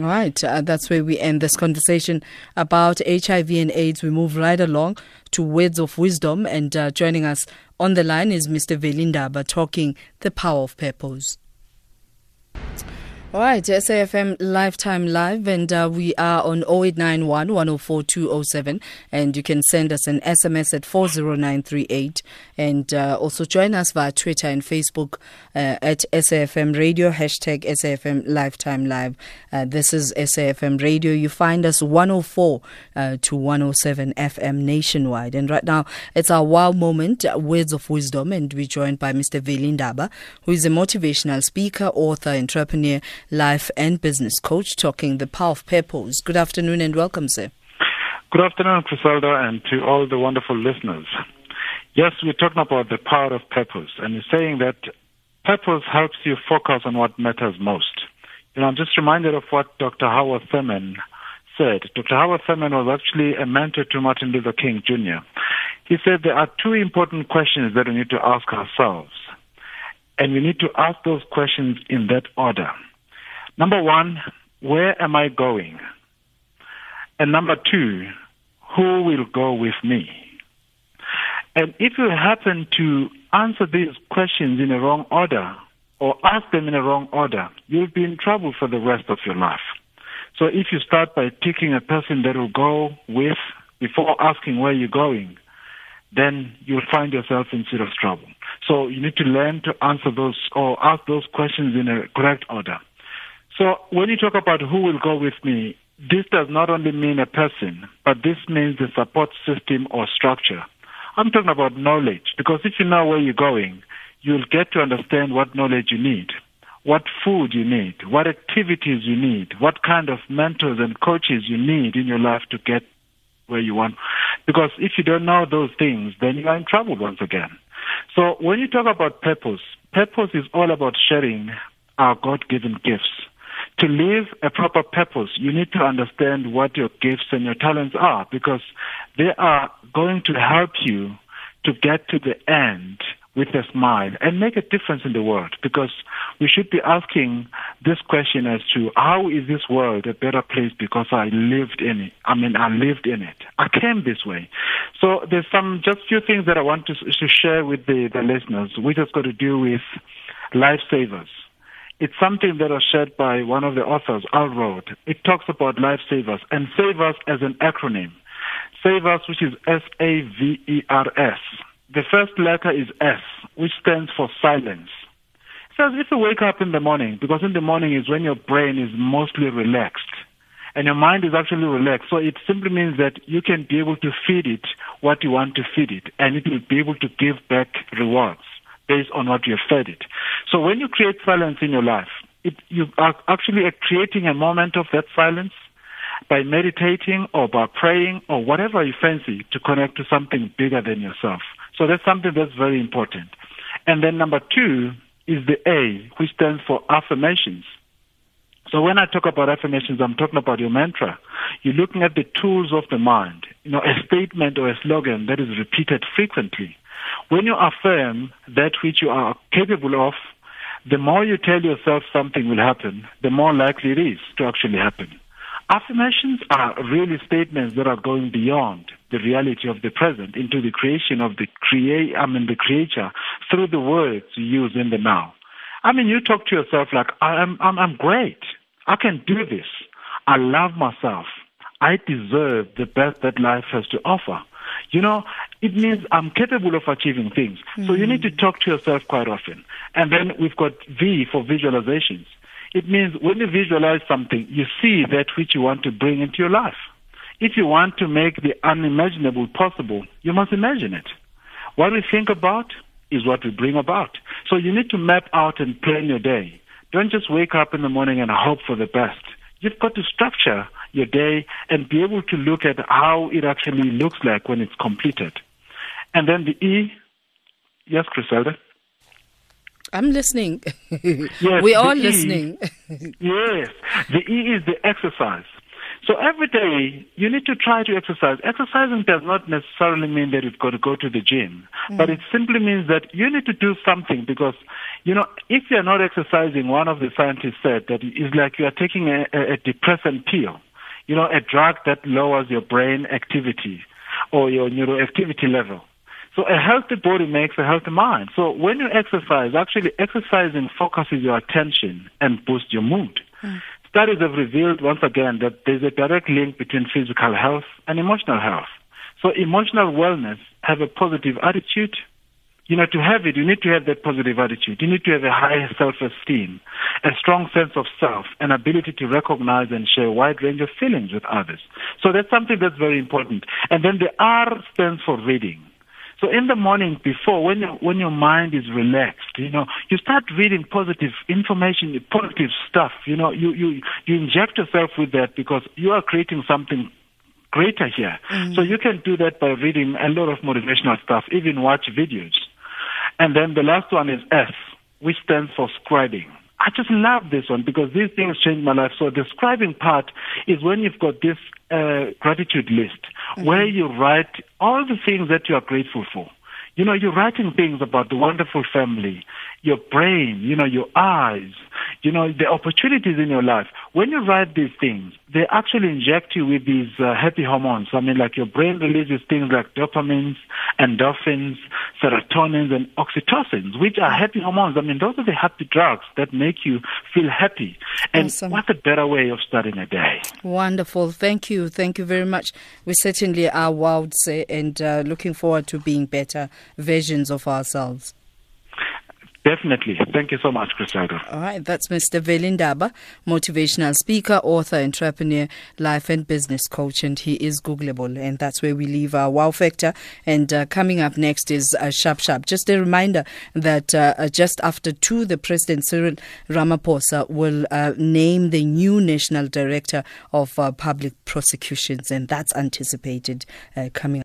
All right, uh, that's where we end this conversation about HIV and AIDS. We move right along to words of wisdom, and uh, joining us on the line is Mr. Veli Ndaba talking the power of purpose. All right, SAFM Lifetime Live, and uh, we are on 0891 104 207. And you can send us an SMS at 40938. And uh, also join us via Twitter and Facebook uh, at SAFM Radio, hashtag SAFM Lifetime Live. Uh, this is SAFM Radio. You find us 104 uh, to 107 FM nationwide. And right now, it's our wow moment, Words of Wisdom. And we're joined by Mr. Veli Ndaba, who is a motivational speaker, author, entrepreneur life and business coach, talking the power of purpose. Good afternoon and welcome, sir. Good afternoon, Criselda, and to all the wonderful listeners. Yes, we're talking about the power of purpose, and you're saying that purpose helps you focus on what matters most. You know, I'm just reminded of what Dr. Howard Thurman said. Dr. Howard Thurman was actually a mentor to Martin Luther King Jr. He said there are two important questions that we need to ask ourselves, and we need to ask those questions in that order. Number one, where am I going? And number two, who will go with me? And if you happen to answer these questions in the wrong order or ask them in the wrong order, you'll be in trouble for the rest of your life. So if you start by picking a person that will go with before asking where you're going, then you'll find yourself in serious trouble. So you need to learn to answer those or ask those questions in a correct order. So when you talk about who will go with me, this does not only mean a person, but this means the support system or structure. I'm talking about knowledge because if you know where you're going, you'll get to understand what knowledge you need, what food you need, what activities you need, what kind of mentors and coaches you need in your life to get where you want. Because if you don't know those things, then you are in trouble once again. So when you talk about purpose, purpose is all about sharing our God given gifts to live a proper purpose, you need to understand what your gifts and your talents are because they are going to help you to get to the end with a smile and make a difference in the world because we should be asking this question as to how is this world a better place because I lived in it. I mean, I lived in it. I came this way. So there's some just few things that I want to, to share with the, the listeners, which has got to do with lifesavers. It's something that was shared by one of the authors, Hal Elrod. It talks about lifesavers and savers as an acronym. Savers, which is S-A-V-E-R-S. The first letter is S, which stands for silence. It says if you wake up in the morning, because in the morning is when your brain is mostly relaxed and your mind is actually relaxed. So it simply means that you can be able to feed it what you want to feed it and it will be able to give back rewards based on what you have fed it. So when you create silence in your life, it, you are actually uh, creating a moment of that silence by meditating or by praying or whatever you fancy to connect to something bigger than yourself. So that's something that's very important. And then number two is the A, which stands for affirmations. So when I talk about affirmations, I'm talking about your mantra. You're looking at the tools of the mind, you know, a statement or a slogan that is repeated frequently. When you affirm that which you are capable of, the more you tell yourself something will happen, the more likely it is to actually happen. Affirmations are really statements that are going beyond the reality of the present into the creation of the create I mean the creator through the words you use in the now. I mean you talk to yourself like I'm I'm I'm great. I can do this. I love myself. I deserve the best that life has to offer. You know, it means I'm capable of achieving things. Mm-hmm. So you need to talk to yourself quite often. And then we've got V for visualizations. It means when you visualize something, you see that which you want to bring into your life. If you want to make the unimaginable possible, you must imagine it. What we think about is what we bring about. So you need to map out and plan your day. Don't just wake up in the morning and hope for the best. You've got to structure your day and be able to look at how it actually looks like when it's completed. And then the E, yes, Criselda? I'm listening. yes, We're all e, listening. yes. The E is the exercise. So every day you need to try to exercise. Exercising does not necessarily mean that you've got to go to the gym, mm. but it simply means that you need to do something because, you know, if you're not exercising, one of the scientists said that it's like you are taking a, a depressant pill, you know, a drug that lowers your brain activity or your neuroactivity level. So a healthy body makes a healthy mind. So when you exercise, actually exercising focuses your attention and boosts your mood. Mm. Studies have revealed once again that there's a direct link between physical health and emotional health. So emotional wellness have a positive attitude. You know, to have it, you need to have that positive attitude. You need to have a high self-esteem, a strong sense of self, an ability to recognize and share a wide range of feelings with others. So that's something that's very important. And then the R stands for reading. So in the morning before, when you, when your mind is relaxed, you know, you start reading positive information, positive stuff. You know, you you you inject yourself with that because you are creating something greater here. Mm-hmm. So you can do that by reading a lot of motivational stuff, even watch videos. And then the last one is S, which stands for scribing. I just love this one because these things changed my life. So the scribing part is when you've got this uh, gratitude list mm-hmm. where you write all the things that you are grateful for. You know, you're writing things about the wonderful family, your brain, you know, your eyes, you know, the opportunities in your life. When you write these things, they actually inject you with these uh, happy hormones. I mean, like your brain releases things like dopamines, endorphins, serotonins, and oxytocins, which are happy hormones. I mean, those are the happy drugs that make you feel happy. And awesome. what a better way of starting a day. Wonderful. Thank you. Thank you very much. We certainly are wowed and uh, looking forward to being better versions of ourselves. Definitely. Thank you so much, Cristiano. All right. That's Mr. Veli Ndaba, motivational speaker, author, entrepreneur, life and business coach, and he is Googleable. And that's where we leave our wow factor. And uh, coming up next is uh, Sharp Sharp. Just a reminder that uh, uh just after two, the President Cyril Ramaphosa will uh, name the new National Director of uh, Public Prosecutions. And that's anticipated coming